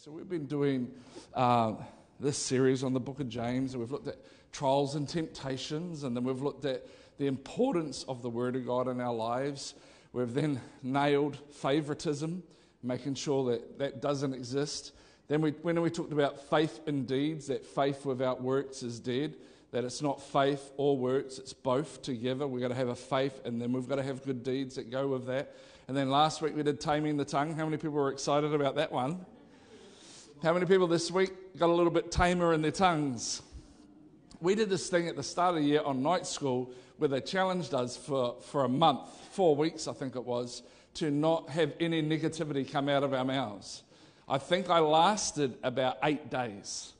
So we've been doing uh, this series on the book of James, and we've looked at trials and temptations, and then we've looked at the importance of the Word of God in our lives. We've then nailed favoritism, making sure that that doesn't exist. Then we, when we talked about faith in deeds, that faith without works is dead, that it's not faith or works, it's both together. We've got to have a faith, and then we've got to have good deeds that go with that. And then last week we did taming the tongue. How many people were excited about that one? How many people this week got a little bit tamer in their tongues? We did this thing at the start of the year on night school where they challenged us for, for a month, four weeks, I think it was, to not have any negativity come out of our mouths. I think I lasted about eight days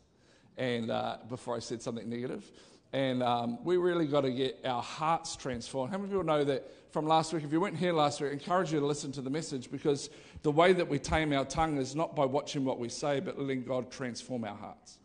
and uh, before I said something negative. And um, we really got to get our hearts transformed. How many people know that from last week? If you weren't here last week, I encourage you to listen to the message because the way that we tame our tongue is not by watching what we say, but letting God transform our hearts.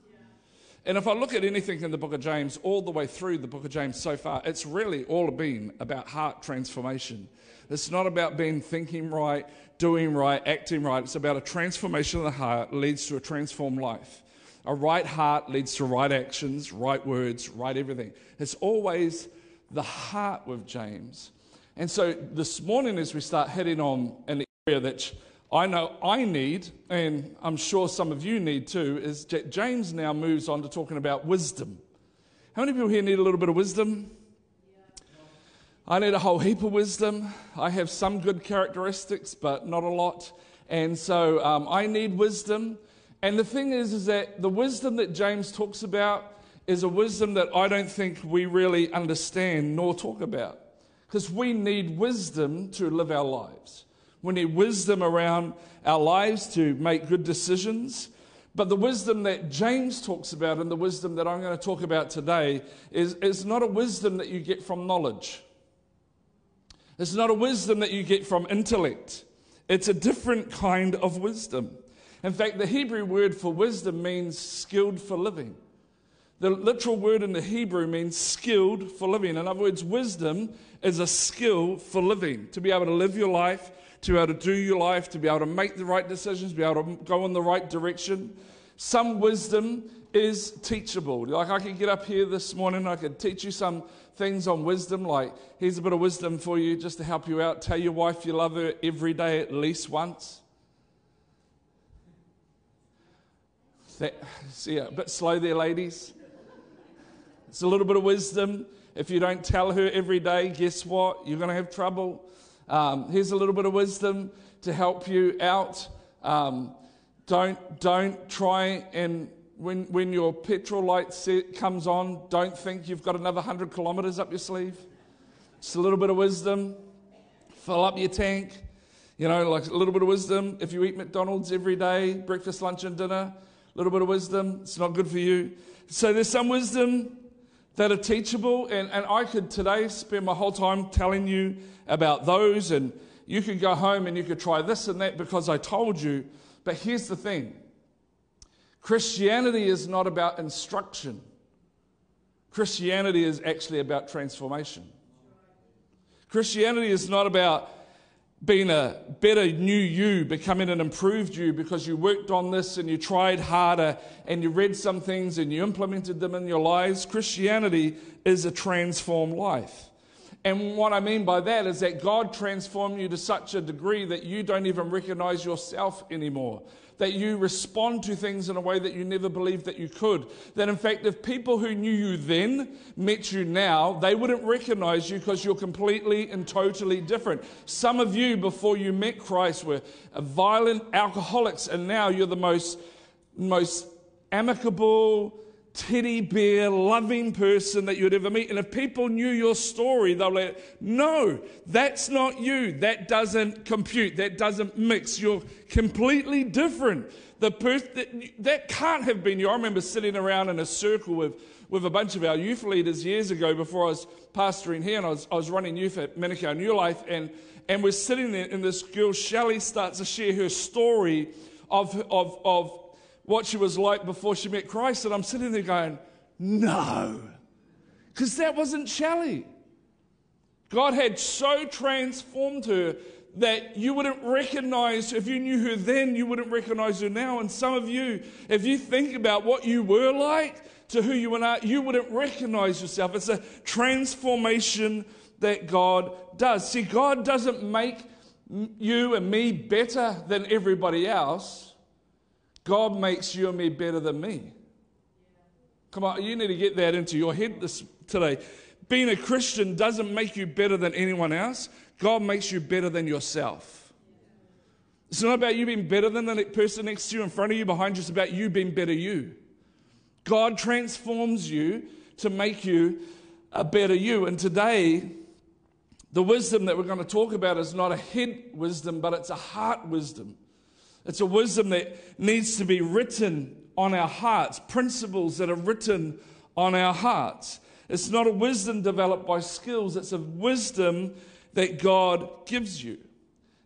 And if I look at anything in the book of James, all the way through the book of James so far, it's really all been about heart transformation. It's not about being thinking right, doing right, acting right. It's about a transformation of the heart leads to a transformed life. A right heart leads to right actions, right words, right everything. It's always the heart with James. And so this morning, as we start heading on an area that I know I need, and I'm sure some of you need too, is James now moves on to talking about wisdom. How many people here need a little bit of wisdom? I need a whole heap of wisdom. I have some good characteristics, but not a lot. And so um, I need wisdom. And the thing is, is that the wisdom that James talks about is a wisdom that I don't think we really understand nor talk about. Because we need wisdom to live our lives. We need wisdom around our lives to make good decisions. But the wisdom that James talks about and the wisdom that I'm going to talk about today is, is not a wisdom that you get from knowledge. It's not a wisdom that you get from intellect. It's a different kind of wisdom. In fact, the Hebrew word for wisdom means skilled for living. The literal word in the Hebrew means skilled for living. In other words, wisdom is a skill for living, to be able to live your life, to be able to do your life, to be able to make the right decisions, to be able to go in the right direction. Some wisdom is teachable. Like I could get up here this morning, I could teach you some things on wisdom, like here's a bit of wisdom for you just to help you out. Tell your wife you love her every day at least once. That, see, a bit slow there, ladies. It's a little bit of wisdom. If you don't tell her every day, guess what? You're going to have trouble. Um, here's a little bit of wisdom to help you out. Um, don't, don't try and when, when your petrol light set comes on, don't think you've got another 100 kilometers up your sleeve. It's a little bit of wisdom. Fill up your tank. You know, like a little bit of wisdom. If you eat McDonald's every day, breakfast, lunch, and dinner, a little bit of wisdom. It's not good for you. So there's some wisdom that are teachable, and, and I could today spend my whole time telling you about those, and you could go home and you could try this and that because I told you. But here's the thing Christianity is not about instruction, Christianity is actually about transformation. Christianity is not about being a better new you, becoming an improved you because you worked on this and you tried harder and you read some things and you implemented them in your lives. Christianity is a transformed life. And what I mean by that is that God transformed you to such a degree that you don't even recognize yourself anymore that you respond to things in a way that you never believed that you could. That in fact, if people who knew you then met you now, they wouldn't recognize you because you're completely and totally different. Some of you, before you met Christ, were violent alcoholics, and now you're the most, most amicable, teddy bear, loving person that you'd ever meet. And if people knew your story, they'll be like, no, that's not you. That doesn't compute. That doesn't mix. You're completely different. The person that, that can't have been you. I remember sitting around in a circle with, with a bunch of our youth leaders years ago before I was pastoring here and I was, I was running youth at Manukau New Life and, and we're sitting there and this girl, Shelley, starts to share her story of, of, of what she was like before she met Christ. And I'm sitting there going, no, because that wasn't Shelley. God had so transformed her that you wouldn't recognize, if you knew her then, you wouldn't recognize her now. And some of you, if you think about what you were like to who you are now, you wouldn't recognize yourself. It's a transformation that God does. See, God doesn't make you and me better than everybody else, God makes you and me better than me. Come on, you need to get that into your head this, today. Being a Christian doesn't make you better than anyone else. God makes you better than yourself. It's not about you being better than the person next to you, in front of you, behind you. It's about you being better you. God transforms you to make you a better you. And today, the wisdom that we're going to talk about is not a head wisdom, but it's a heart wisdom. It's a wisdom that needs to be written on our hearts, principles that are written on our hearts. It's not a wisdom developed by skills, it's a wisdom that God gives you.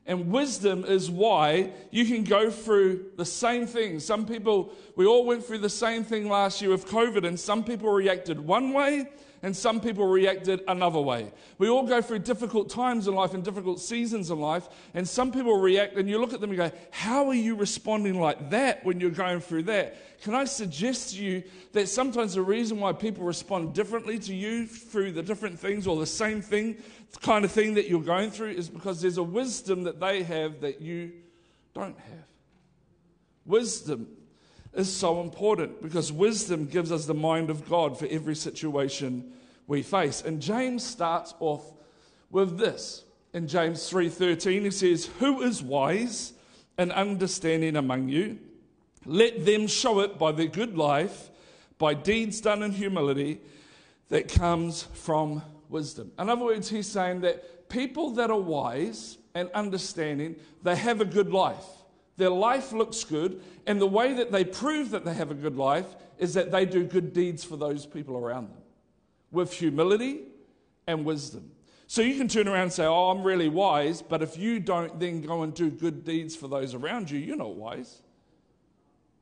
And wisdom is why you can go through the same thing. Some people, we all went through the same thing last year with COVID, and some people reacted one way and some people reacted another way. We all go through difficult times in life and difficult seasons in life, and some people react, and you look at them and go, How are you responding like that when you're going through that? Can I suggest to you that sometimes the reason why people respond differently to you through the different things or the same thing, the kind of thing that you're going through, is because there's a wisdom that they have that you don't have? Wisdom is so important because wisdom gives us the mind of God for every situation we face. And James starts off with this. In James 3:13 he says, "Who is wise and understanding among you? Let them show it by their good life, by deeds done in humility that comes from wisdom." In other words, he's saying that people that are wise and understanding, they have a good life. Their life looks good, and the way that they prove that they have a good life is that they do good deeds for those people around them with humility and wisdom. So you can turn around and say, Oh, I'm really wise, but if you don't then go and do good deeds for those around you, you're not wise.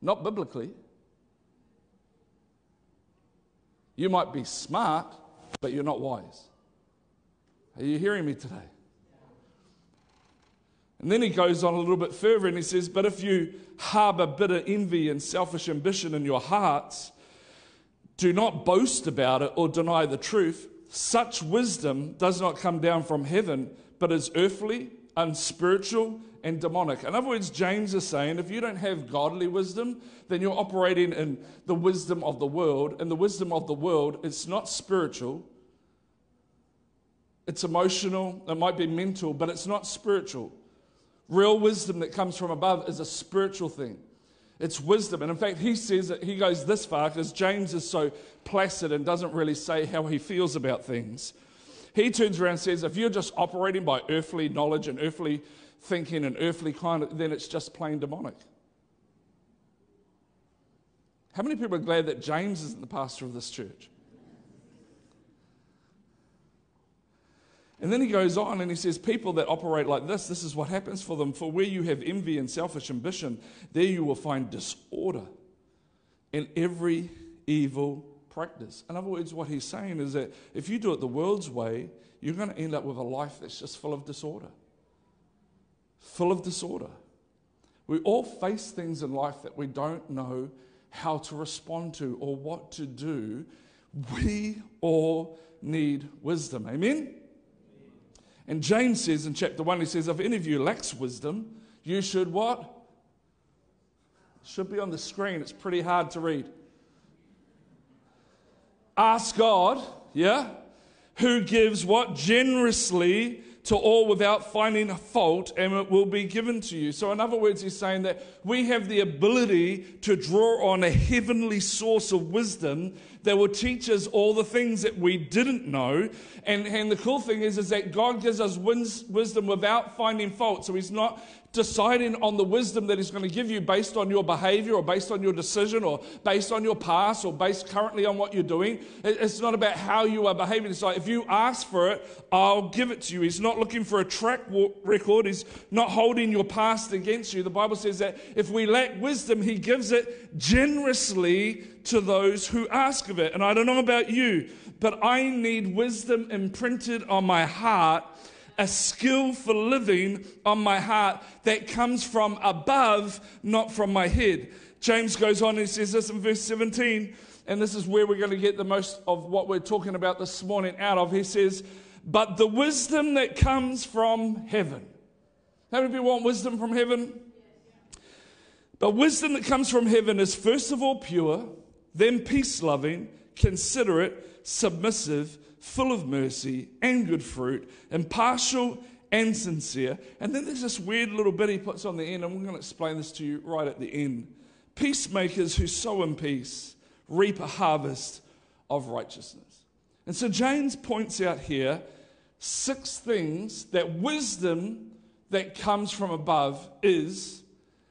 Not biblically. You might be smart, but you're not wise. Are you hearing me today? And then he goes on a little bit further and he says, But if you harbor bitter envy and selfish ambition in your hearts, do not boast about it or deny the truth. Such wisdom does not come down from heaven, but is earthly, unspiritual, and demonic. In other words, James is saying if you don't have godly wisdom, then you're operating in the wisdom of the world. And the wisdom of the world, it's not spiritual, it's emotional, it might be mental, but it's not spiritual. Real wisdom that comes from above is a spiritual thing. It's wisdom. And in fact, he says that he goes this far because James is so placid and doesn't really say how he feels about things. He turns around and says, if you're just operating by earthly knowledge and earthly thinking and earthly kind of, then it's just plain demonic. How many people are glad that James isn't the pastor of this church? And then he goes on and he says, People that operate like this, this is what happens for them. For where you have envy and selfish ambition, there you will find disorder in every evil practice. In other words, what he's saying is that if you do it the world's way, you're going to end up with a life that's just full of disorder. Full of disorder. We all face things in life that we don't know how to respond to or what to do. We all need wisdom. Amen? And James says in chapter 1, he says, If any of you lacks wisdom, you should what? Should be on the screen. It's pretty hard to read. Ask God, yeah, who gives what? Generously to all without finding fault, and it will be given to you. So, in other words, he's saying that we have the ability to draw on a heavenly source of wisdom that will teach us all the things that we didn't know. And, and the cool thing is, is that God gives us wisdom without finding fault. So He's not deciding on the wisdom that He's going to give you based on your behavior or based on your decision or based on your past or based currently on what you're doing. It's not about how you are behaving. It's like if you ask for it, I'll give it to you. He's not looking for a track record. He's not holding your past against you. The Bible says that if we lack wisdom, He gives it generously to those who ask of it. And I don't know about you, but I need wisdom imprinted on my heart a skill for living on my heart that comes from above, not from my head. James goes on and says this in verse 17, and this is where we're going to get the most of what we're talking about this morning out of. He says, But the wisdom that comes from heaven. How many people want wisdom from heaven? But wisdom that comes from heaven is first of all pure, then peace loving, considerate, submissive, full of mercy and good fruit, impartial and sincere. And then there's this weird little bit he puts on the end, and we're going to explain this to you right at the end. Peacemakers who sow in peace reap a harvest of righteousness. And so James points out here six things that wisdom that comes from above is.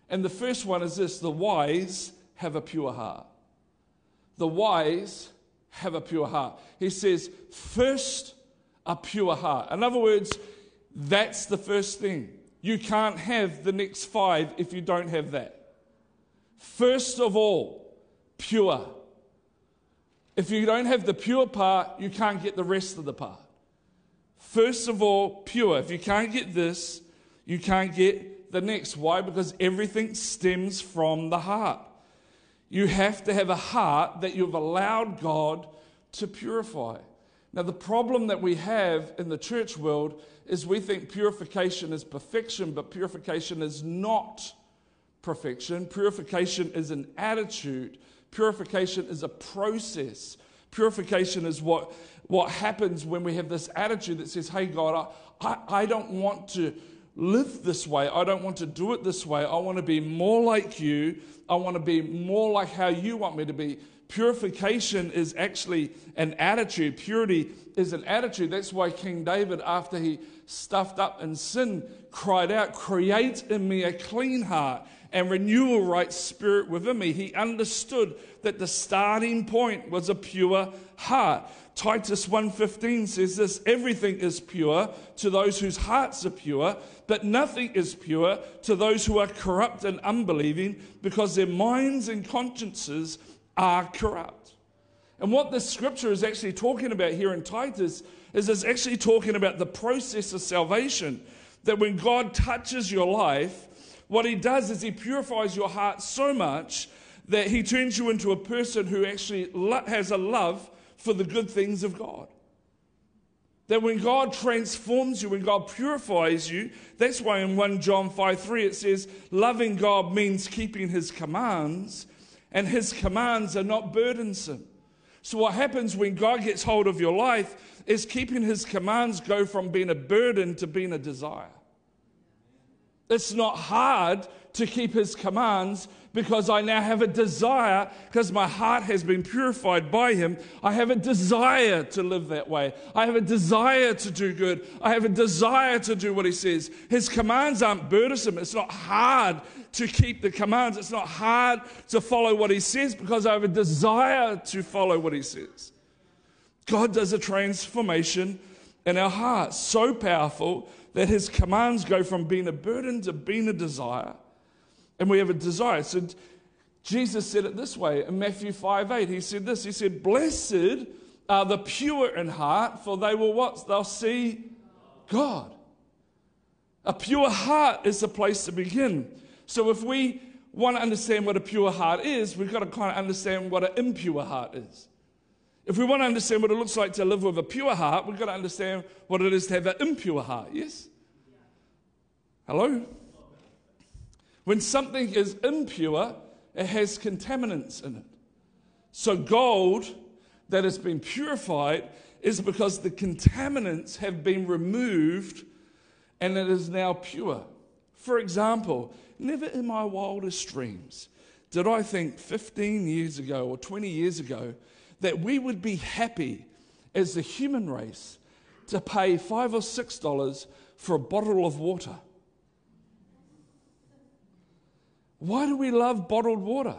And the first one is this the wise have a pure heart. The wise have a pure heart. He says, first, a pure heart. In other words, that's the first thing. You can't have the next five if you don't have that. First of all, pure. If you don't have the pure part, you can't get the rest of the part. First of all, pure. If you can't get this, you can't get the next. Why? Because everything stems from the heart. You have to have a heart that you've allowed God to purify. Now, the problem that we have in the church world is we think purification is perfection, but purification is not perfection. Purification is an attitude, purification is a process. Purification is what, what happens when we have this attitude that says, Hey, God, I, I, I don't want to live this way. I don't want to do it this way. I want to be more like you. I want to be more like how you want me to be. Purification is actually an attitude. Purity is an attitude. That's why King David, after he stuffed up in sin, cried out, Create in me a clean heart and renew a right spirit within me. He understood that the starting point was a pure heart. Titus 1:15 says this, everything is pure to those whose hearts are pure, but nothing is pure to those who are corrupt and unbelieving because their minds and consciences are corrupt. And what this scripture is actually talking about here in Titus is it's actually talking about the process of salvation. That when God touches your life, what he does is he purifies your heart so much that he turns you into a person who actually has a love for the good things of God. That when God transforms you, when God purifies you, that's why in 1 John 5 3 it says, loving God means keeping his commands, and his commands are not burdensome. So, what happens when God gets hold of your life is keeping his commands go from being a burden to being a desire. It's not hard to keep his commands because I now have a desire, because my heart has been purified by him. I have a desire to live that way. I have a desire to do good. I have a desire to do what he says. His commands aren't burdensome. It's not hard to keep the commands. It's not hard to follow what he says because I have a desire to follow what he says. God does a transformation in our hearts so powerful that his commands go from being a burden to being a desire. And we have a desire. So Jesus said it this way in Matthew 5 8. He said this He said, Blessed are the pure in heart, for they will what? They'll see God. A pure heart is the place to begin. So if we want to understand what a pure heart is, we've got to kind of understand what an impure heart is. If we want to understand what it looks like to live with a pure heart, we've got to understand what it is to have an impure heart, yes? Hello? When something is impure, it has contaminants in it. So, gold that has been purified is because the contaminants have been removed and it is now pure. For example, never in my wildest dreams did I think 15 years ago or 20 years ago that we would be happy as the human race to pay five or six dollars for a bottle of water. Why do we love bottled water?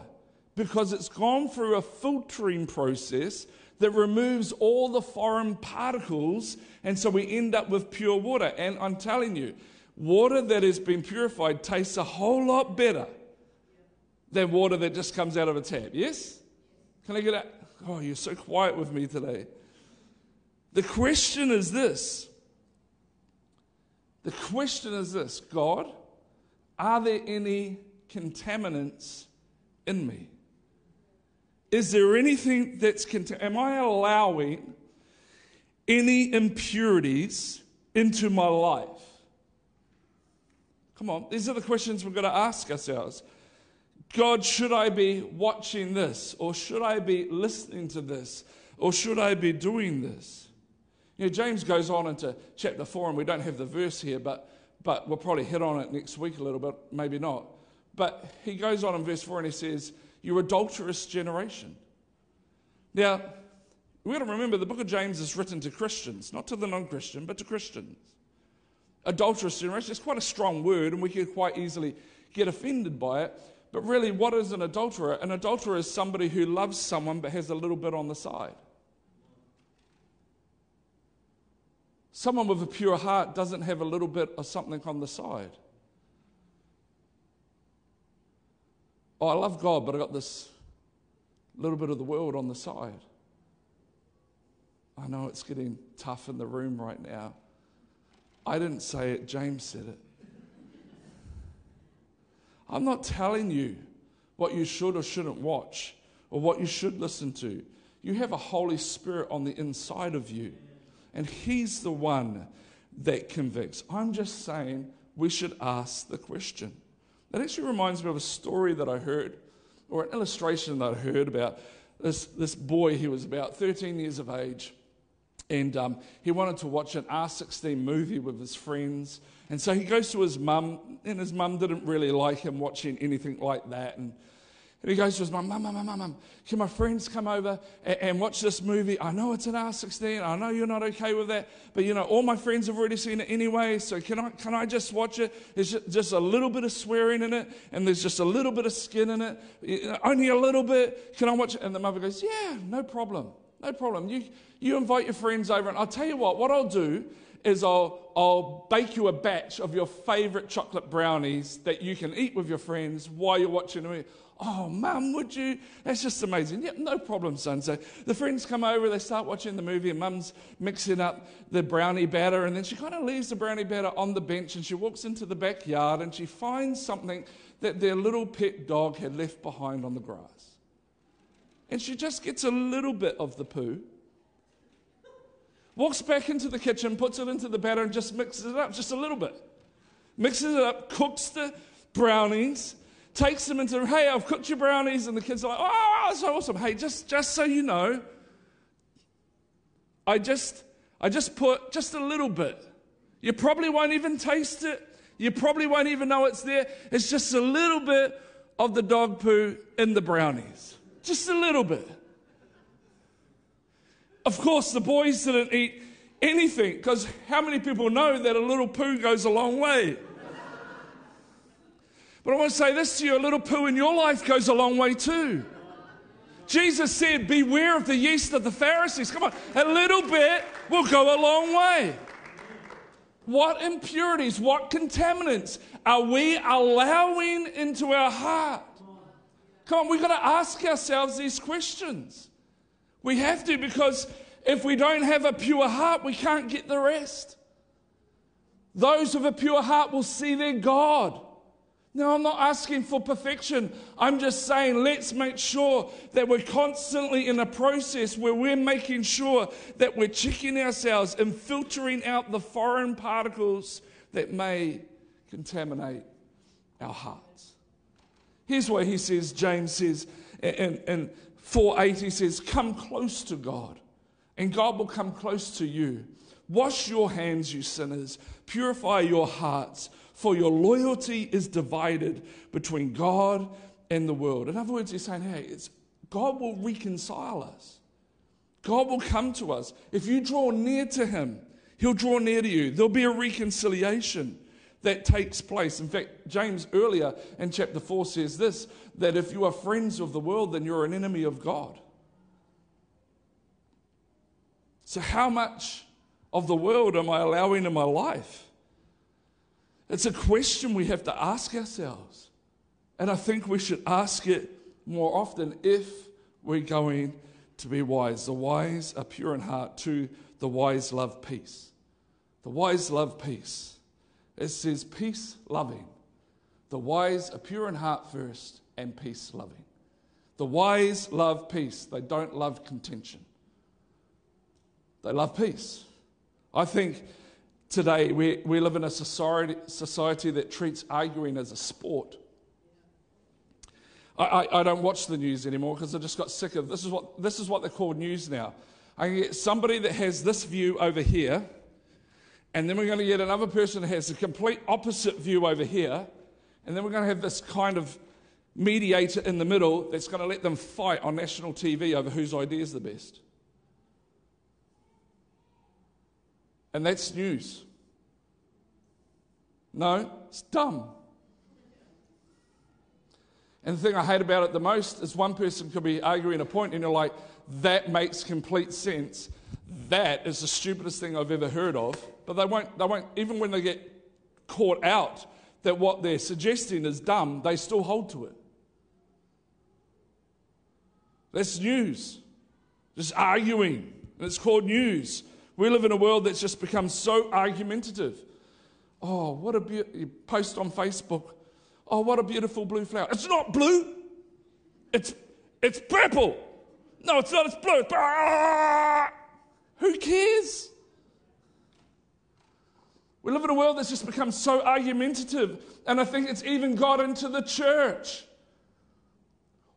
Because it's gone through a filtering process that removes all the foreign particles, and so we end up with pure water. And I'm telling you, water that has been purified tastes a whole lot better than water that just comes out of a tap. Yes? Can I get a Oh, you're so quiet with me today. The question is this The question is this God, are there any contaminants in me? Is there anything that's, cont- am I allowing any impurities into my life? Come on, these are the questions we've got to ask ourselves. God, should I be watching this? Or should I be listening to this? Or should I be doing this? You know, James goes on into chapter 4, and we don't have the verse here, but, but we'll probably hit on it next week a little bit, maybe not. But he goes on in verse 4 and he says, You adulterous generation. Now, we've got to remember the book of James is written to Christians, not to the non Christian, but to Christians. Adulterous generation is quite a strong word, and we could quite easily get offended by it. But really, what is an adulterer? An adulterer is somebody who loves someone but has a little bit on the side. Someone with a pure heart doesn't have a little bit of something on the side. Oh, I love God, but I got this little bit of the world on the side. I know it's getting tough in the room right now. I didn't say it, James said it. I'm not telling you what you should or shouldn't watch or what you should listen to. You have a Holy Spirit on the inside of you, and He's the one that convicts. I'm just saying we should ask the question. That actually reminds me of a story that I heard, or an illustration that I heard about this, this boy. He was about 13 years of age, and um, he wanted to watch an R16 movie with his friends. And so he goes to his mum, and his mum didn't really like him watching anything like that. And, and he goes to his mum, Mum, Mum, Mum, can my friends come over and, and, watch this movie? I know it's an R16. I know you're not okay with that. But, you know, all my friends have already seen it anyway. So can I, can I just watch it? There's just, a little bit of swearing in it, and there's just a little bit of skin in it. Only a little bit. Can I watch it? And the mother goes, Yeah, no problem. No problem. You, you invite your friends over, and I'll tell you what, what I'll do is I'll, I'll bake you a batch of your favorite chocolate brownies that you can eat with your friends while you're watching the movie. Oh, mum, would you? That's just amazing. Yep, no problem, son. So the friends come over, they start watching the movie, and mum's mixing up the brownie batter, and then she kind of leaves the brownie batter on the bench and she walks into the backyard and she finds something that their little pet dog had left behind on the grass. And she just gets a little bit of the poo walks back into the kitchen, puts it into the batter, and just mixes it up just a little bit. Mixes it up, cooks the brownies, takes them into, hey, I've cooked your brownies. And the kids are like, oh, that's so awesome. Hey, just, just so you know, I just, I just put just a little bit. You probably won't even taste it. You probably won't even know it's there. It's just a little bit of the dog poo in the brownies. Just a little bit. Of course, the boys didn't eat anything because how many people know that a little poo goes a long way? But I want to say this to you a little poo in your life goes a long way too. Jesus said, Beware of the yeast of the Pharisees. Come on, a little bit will go a long way. What impurities, what contaminants are we allowing into our heart? Come on, we've got to ask ourselves these questions. We have to because if we don't have a pure heart, we can't get the rest. Those with a pure heart will see their God. Now, I'm not asking for perfection. I'm just saying let's make sure that we're constantly in a process where we're making sure that we're checking ourselves and filtering out the foreign particles that may contaminate our hearts. Here's what he says James says in, in 4 8, he says, Come close to God, and God will come close to you. Wash your hands, you sinners. Purify your hearts, for your loyalty is divided between God and the world. In other words, he's saying, Hey, it's, God will reconcile us. God will come to us. If you draw near to him, he'll draw near to you. There'll be a reconciliation that takes place. In fact, James earlier in chapter 4 says this that if you are friends of the world, then you're an enemy of God. So, how much of the world am I allowing in my life? It's a question we have to ask ourselves. And I think we should ask it more often if we're going to be wise. The wise are pure in heart, too. The wise love peace. The wise love peace. It says peace loving. The wise are pure in heart first and peace loving. The wise love peace, they don't love contention. They love peace. I think today we, we live in a society, society that treats arguing as a sport. I, I, I don't watch the news anymore because I just got sick of this is what this is what they call news now. I can get somebody that has this view over here, and then we're going to get another person that has a complete opposite view over here, and then we're going to have this kind of mediator in the middle that's going to let them fight on national TV over whose idea is the best. And that's news. No, it's dumb. And the thing I hate about it the most is one person could be arguing a point and you're like, that makes complete sense. That is the stupidest thing I've ever heard of. But they won't, they won't, even when they get caught out that what they're suggesting is dumb, they still hold to it. That's news. Just arguing. And it's called news. We live in a world that's just become so argumentative. Oh, what a beautiful post on Facebook. Oh, what a beautiful blue flower. It's not blue. It's, it's purple. No, it's not. It's blue. Ah! Who cares? We live in a world that's just become so argumentative, and I think it's even got into the church.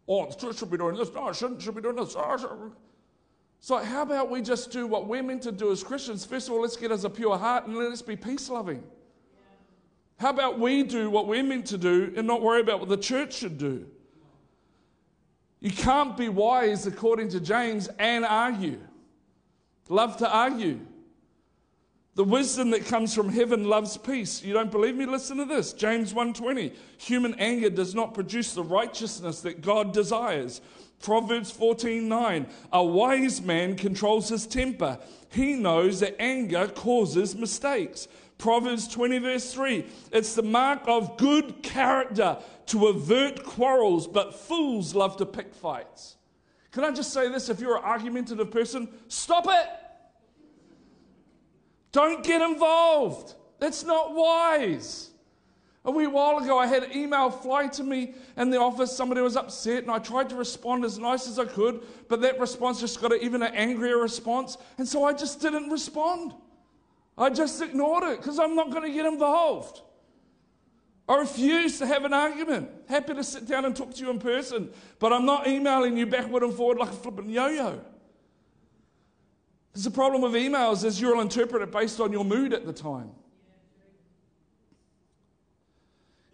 Oh, the church should be doing this. No, it shouldn't. Should be doing this. Oh, so, how about we just do what we're meant to do as Christians? First of all, let's get us a pure heart and let's be peace loving. How about we do what we're meant to do and not worry about what the church should do? You can't be wise, according to James, and argue. Love to argue. The wisdom that comes from heaven loves peace. You don't believe me? Listen to this. James 1:20. Human anger does not produce the righteousness that God desires. Proverbs 14:9. A wise man controls his temper. He knows that anger causes mistakes. Proverbs 20, verse 3. It's the mark of good character to avert quarrels, but fools love to pick fights. Can I just say this? If you're an argumentative person, stop it. Don't get involved. That's not wise. A wee while ago, I had an email fly to me in the office. Somebody was upset, and I tried to respond as nice as I could, but that response just got an, even an angrier response, and so I just didn't respond. I just ignored it because I'm not going to get involved. I refuse to have an argument. Happy to sit down and talk to you in person, but I'm not emailing you backward and forward like a flipping yo-yo. There's a problem with emails is you'll interpret it based on your mood at the time.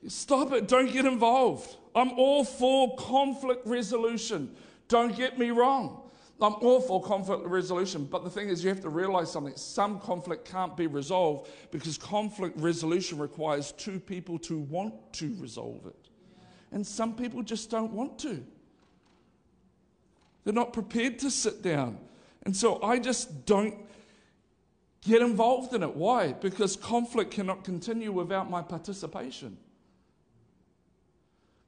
Stop it. Don't get involved. I'm all for conflict resolution. Don't get me wrong. I'm all for conflict resolution, but the thing is, you have to realize something. Some conflict can't be resolved because conflict resolution requires two people to want to resolve it. And some people just don't want to. They're not prepared to sit down. And so I just don't get involved in it. Why? Because conflict cannot continue without my participation.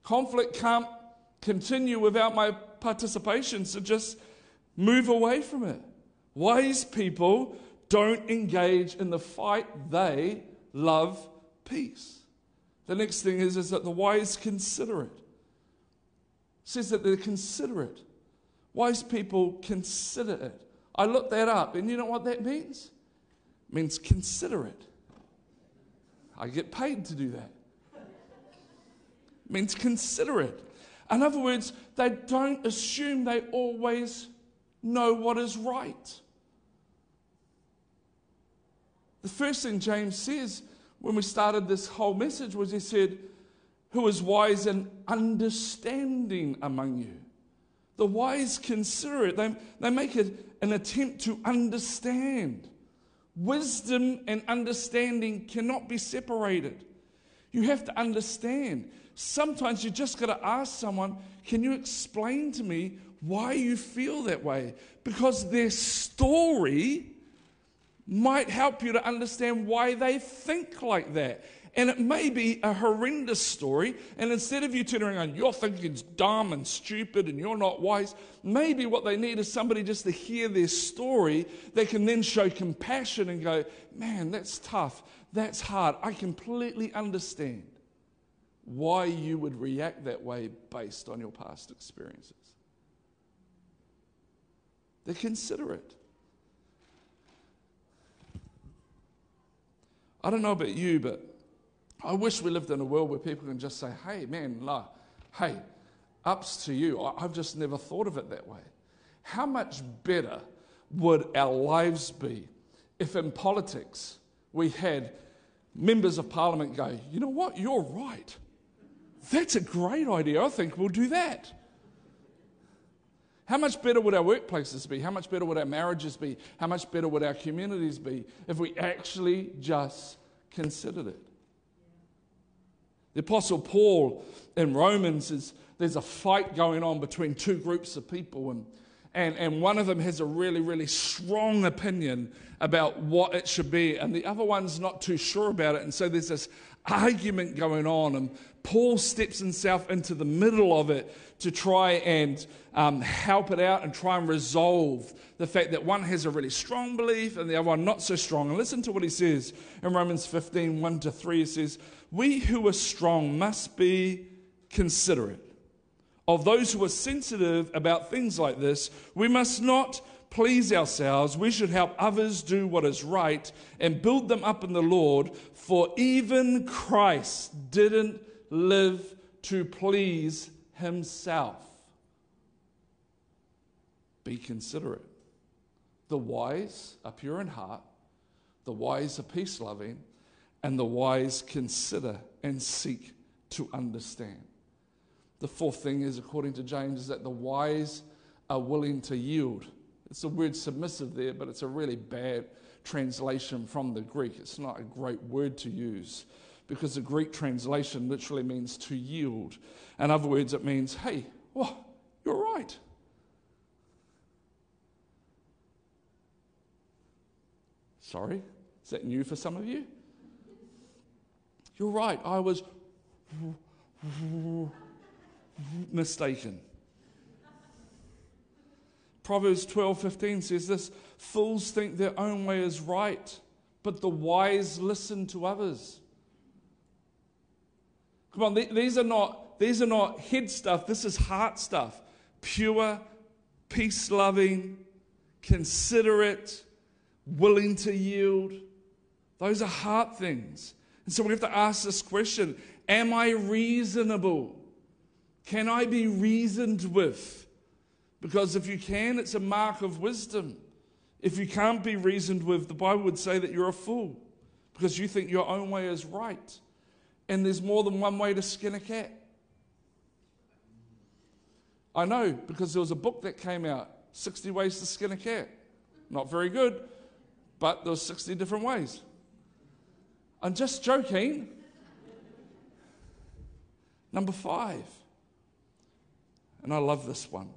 Conflict can't continue without my participation. So just Move away from it. Wise people don't engage in the fight, they love peace. The next thing is, is that the wise consider it. it says that they're considerate. Wise people consider it. I looked that up, and you know what that means? It means considerate. I get paid to do that. Means considerate. In other words, they don't assume they always know what is right. The first thing James says when we started this whole message was he said, Who is wise and understanding among you? The wise consider it, they, they make it an attempt to understand. Wisdom and understanding cannot be separated. You have to understand. Sometimes you just got to ask someone, Can you explain to me why you feel that way because their story might help you to understand why they think like that. And it may be a horrendous story. And instead of you turning around, you're thinking it's dumb and stupid and you're not wise, maybe what they need is somebody just to hear their story. They can then show compassion and go, man, that's tough. That's hard. I completely understand why you would react that way based on your past experiences. They're considerate. I don't know about you, but I wish we lived in a world where people can just say, hey, man, la, hey, ups to you. I've just never thought of it that way. How much better would our lives be if in politics we had members of parliament go, you know what, you're right. That's a great idea. I think we'll do that. How much better would our workplaces be? How much better would our marriages be? How much better would our communities be if we actually just considered it? The Apostle Paul in Romans is there's a fight going on between two groups of people, and, and, and one of them has a really, really strong opinion about what it should be, and the other one's not too sure about it. And so there's this argument going on, and Paul steps himself into the middle of it to try and um, help it out and try and resolve the fact that one has a really strong belief and the other one not so strong. And listen to what he says in Romans 15 1 to 3. He says, We who are strong must be considerate. Of those who are sensitive about things like this, we must not please ourselves. We should help others do what is right and build them up in the Lord. For even Christ didn't live to please himself. Be considerate. The wise are pure in heart, the wise are peace loving, and the wise consider and seek to understand. The fourth thing is, according to James, is that the wise are willing to yield. It's the word submissive there, but it's a really bad translation from the Greek. It's not a great word to use because the Greek translation literally means to yield. In other words, it means, hey, well, you're right. Sorry, is that new for some of you? You're right, I was mistaken. Proverbs 12:15 says this, fools think their own way is right, but the wise listen to others. Come on, these are not, these are not head stuff, this is heart stuff. Pure, peace loving, considerate, willing to yield. Those are heart things. And so we have to ask this question Am I reasonable? Can I be reasoned with? Because if you can, it's a mark of wisdom. If you can't be reasoned with, the Bible would say that you're a fool because you think your own way is right and there's more than one way to skin a cat. I know because there was a book that came out 60 Ways to Skin a Cat. Not very good, but there were 60 different ways. I'm just joking. Number five, and I love this one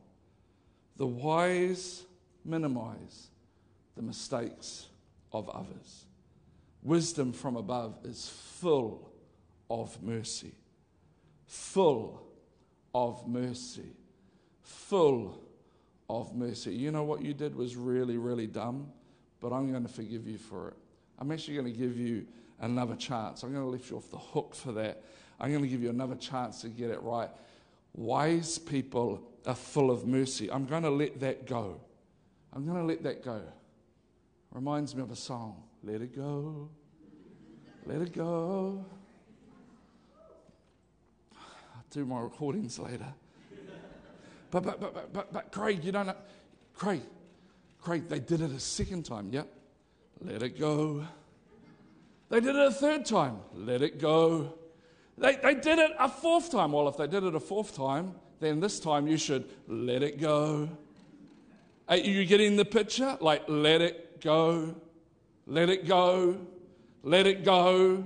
the wise minimize the mistakes of others. Wisdom from above is full of mercy. Full of mercy. Full of mercy. You know what you did was really, really dumb, but I'm going to forgive you for it. I'm actually going to give you another chance. I'm going to lift you off the hook for that. I'm going to give you another chance to get it right. Wise people are full of mercy. I'm going to let that go. I'm going to let that go. Reminds me of a song. Let it go. Let it go I'll do my recordings later. But, but, but, but, but, but Craig, you don't know. Craig, Craig, they did it a second time. Yep. Let it go. They did it a third time. Let it go. They, they did it a fourth time. Well, if they did it a fourth time, then this time you should let it go. Are you getting the picture? Like, let it go. Let it go. Let it go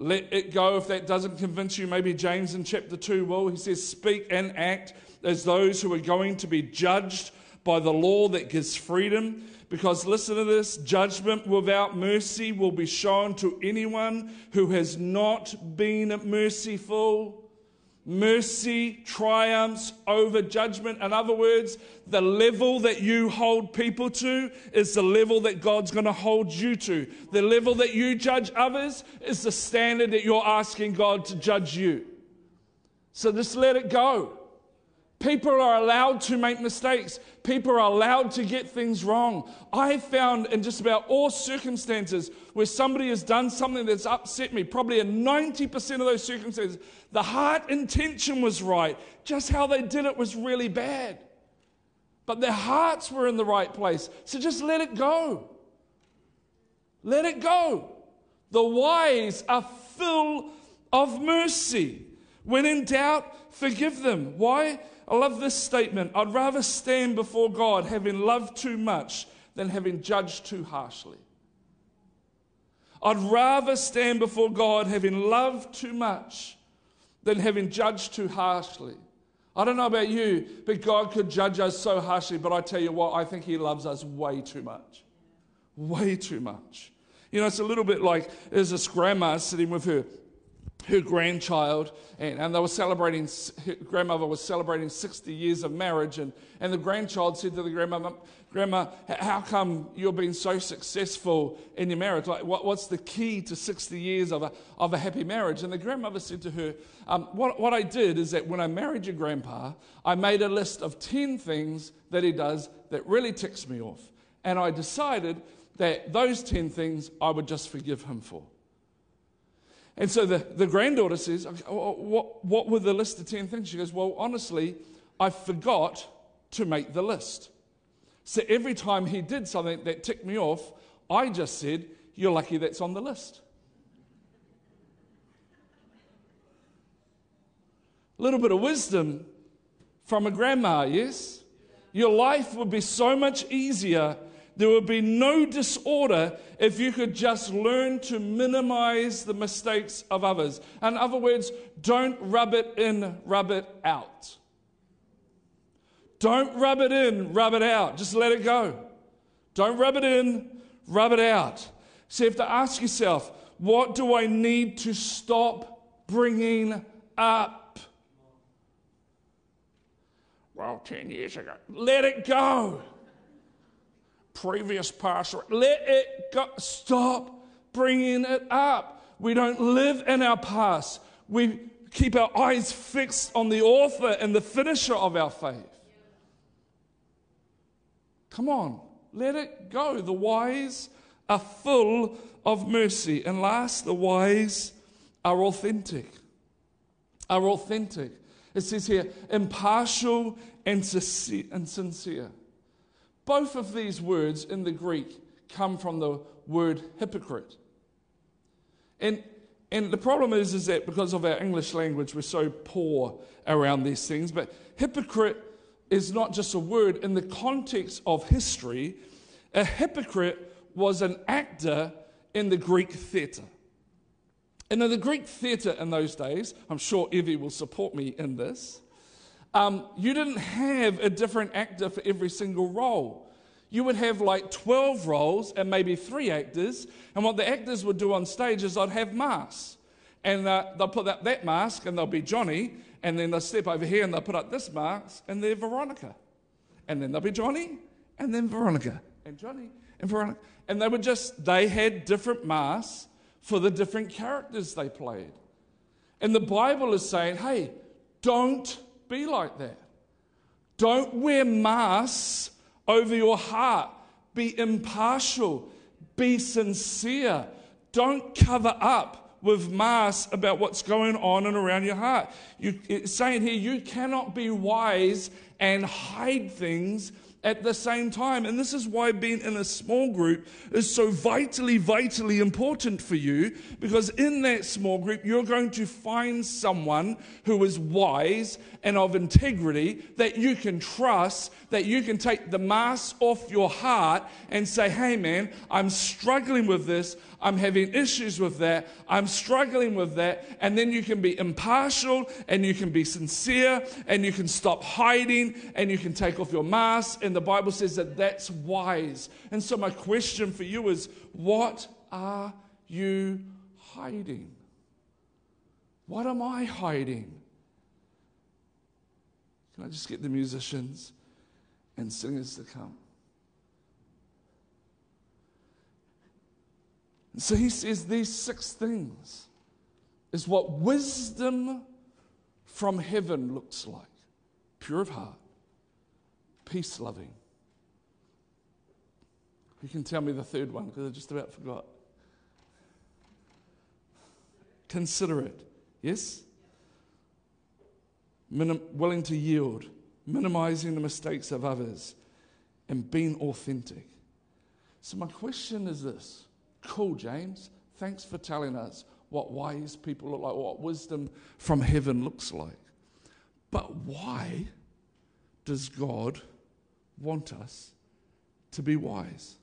let it go if that doesn't convince you. Maybe James in chapter 2 will. He says, Speak and act as those who are going to be judged by the law that gives freedom. Because listen to this judgment without mercy will be shown to anyone who has not been merciful. Mercy triumphs over judgment. In other words, the level that you hold people to is the level that God's going to hold you to. The level that you judge others is the standard that you're asking God to judge you. So just let it go. People are allowed to make mistakes. People are allowed to get things wrong. I have found in just about all circumstances where somebody has done something that's upset me, probably in 90% of those circumstances, the heart intention was right. Just how they did it was really bad. But their hearts were in the right place. So just let it go. Let it go. The wise are full of mercy. When in doubt, forgive them. Why? I love this statement. I'd rather stand before God having loved too much than having judged too harshly. I'd rather stand before God having loved too much than having judged too harshly. I don't know about you, but God could judge us so harshly, but I tell you what, I think He loves us way too much. Way too much. You know, it's a little bit like there's this grandma sitting with her her grandchild, and, and, they were celebrating, her grandmother was celebrating 60 years of marriage, and, and the grandchild said to the grandmother, Grandma, how come you're being so successful in your marriage? Like, what, what's the key to 60 years of a, of a happy marriage? And the grandmother said to her, um, what, what I did is that when I married your grandpa, I made a list of 10 things that he does that really ticks me off. And I decided that those 10 things I would just forgive him for. And so the, the granddaughter says, oh, oh, what, what were the list of 10 things? She goes, Well, honestly, I forgot to make the list. So every time he did something that ticked me off, I just said, You're lucky that's on the list. A little bit of wisdom from a grandma, yes? Your life would be so much easier there would be no disorder if you could just learn to minimize the mistakes of others. In other words, don't rub it in, rub it out. Don't rub it in, rub it out. Just let it go. Don't rub it in, rub it out. So you have to ask yourself, what do I need to stop bringing up? Well, 10 years ago. Let it go previous pastor. Let it go. Stop bringing it up. We don't live in our past. We keep our eyes fixed on the author and the finisher of our faith. Come on, let it go. The wise are full of mercy. And last, the wise are authentic. Are authentic. It says here, impartial and sincere. Both of these words in the Greek come from the word hypocrite. And, and the problem is, is that because of our English language, we're so poor around these things. But hypocrite is not just a word. In the context of history, a hypocrite was an actor in the Greek theatre. And in the Greek theatre in those days, I'm sure Evie will support me in this, um, you didn't have a different actor for every single role. You would have like 12 roles and maybe three actors. And what the actors would do on stage is they'd have masks. And uh, they'll put up that mask and they'll be Johnny. And then they'll step over here and they'll put up this mask and they're Veronica. And then they'll be Johnny and then Veronica. And Johnny and Veronica. And they would just, they had different masks for the different characters they played. And the Bible is saying, hey, don't be like that. Don't wear masks over your heart. Be impartial. Be sincere. Don't cover up with masks about what's going on and around your heart. You, it's saying here, you cannot be wise and hide things at the same time. And this is why being in a small group is so vitally, vitally important for you, because in that small group, you're going to find someone who is wise and of integrity that you can trust, that you can take the mask off your heart and say, hey man, I'm struggling with this. I'm having issues with that. I'm struggling with that. And then you can be impartial and you can be sincere and you can stop hiding and you can take off your mask and the Bible says that that's wise. And so, my question for you is what are you hiding? What am I hiding? Can I just get the musicians and singers to come? So he says these six things is what wisdom from heaven looks like pure of heart, peace loving. You can tell me the third one because I just about forgot. Considerate, yes? Minim- willing to yield, minimizing the mistakes of others, and being authentic. So, my question is this Cool, James. Thanks for telling us what wise people look like, what wisdom from heaven looks like. But why does God want us to be wise?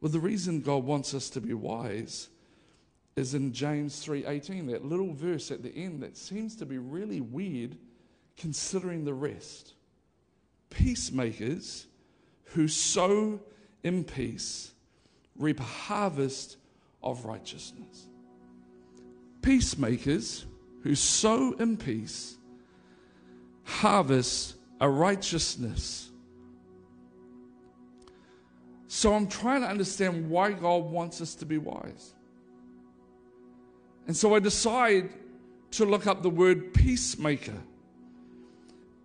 Well, the reason God wants us to be wise is in James 3:18, that little verse at the end that seems to be really weird considering the rest. Peacemakers who sow in peace reap a harvest of righteousness. Peacemakers who sow in peace harvest a righteousness. So I'm trying to understand why God wants us to be wise. And so I decide to look up the word peacemaker.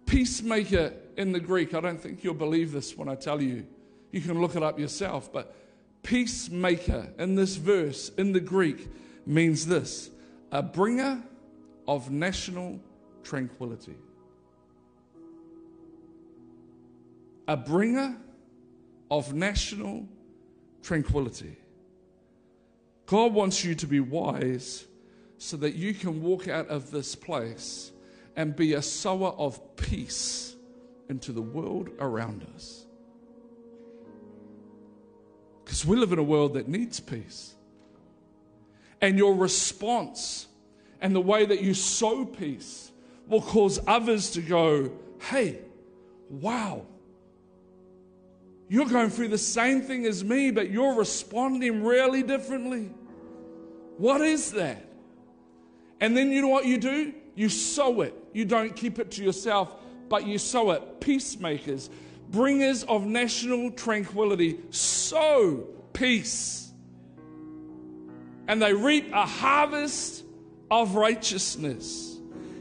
Peacemaker in the Greek, I don't think you'll believe this when I tell you. You can look it up yourself, but peacemaker in this verse in the Greek means this a bringer of national tranquility. A bringer of national tranquility. God wants you to be wise so that you can walk out of this place and be a sower of peace into the world around us. Because we live in a world that needs peace. And your response and the way that you sow peace will cause others to go, hey, wow, you're going through the same thing as me, but you're responding really differently. What is that? And then you know what you do? You sow it. You don't keep it to yourself, but you sow it. Peacemakers, bringers of national tranquility, sow peace. And they reap a harvest of righteousness.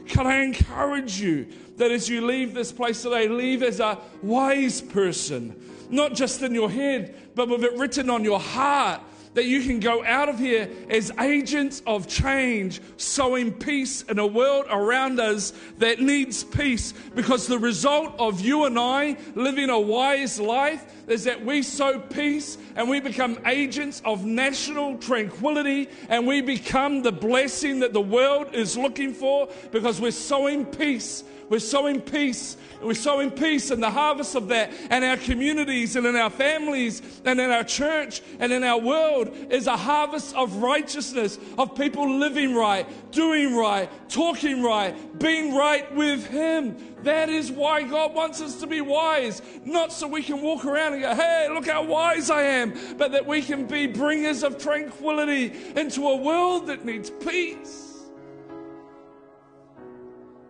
Can I encourage you that as you leave this place today, leave as a wise person, not just in your head, but with it written on your heart that you can go out of here as agents of change, sowing peace in a world around us that needs peace. Because the result of you and I living a wise life is that we sow peace and we become agents of national tranquility and we become the blessing that the world is looking for because we're sowing peace. We're sowing peace we're sowing peace and the harvest of that and our communities and in our families and in our church and in our world is a harvest of righteousness, of people living right, doing right, talking right, being right with Him. That is why God wants us to be wise, not so we can walk around and go, hey, look how wise I am, but that we can be bringers of tranquility into a world that needs peace.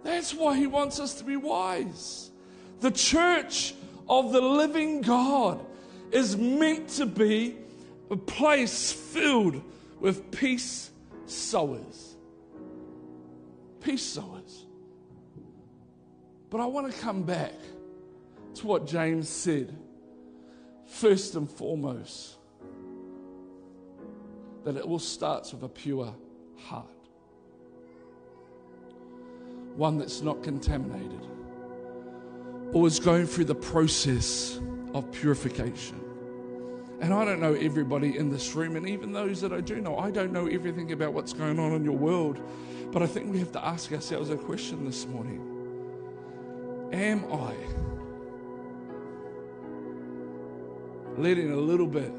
That's why he wants us to be wise. The church of the living God is meant to be a place filled with peace sowers. Peace sowers. But I want to come back to what James said. First and foremost, that it all starts with a pure heart one that's not contaminated or is going through the process of purification. And I don't know everybody in this room, and even those that I do know, I don't know everything about what's going on in your world. But I think we have to ask ourselves a question this morning Am I letting a little bit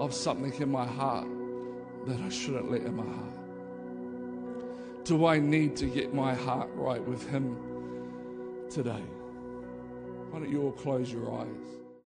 of something in my heart that I shouldn't let in my heart? Do I need to get my heart right with Him today? Why don't you all close your eyes?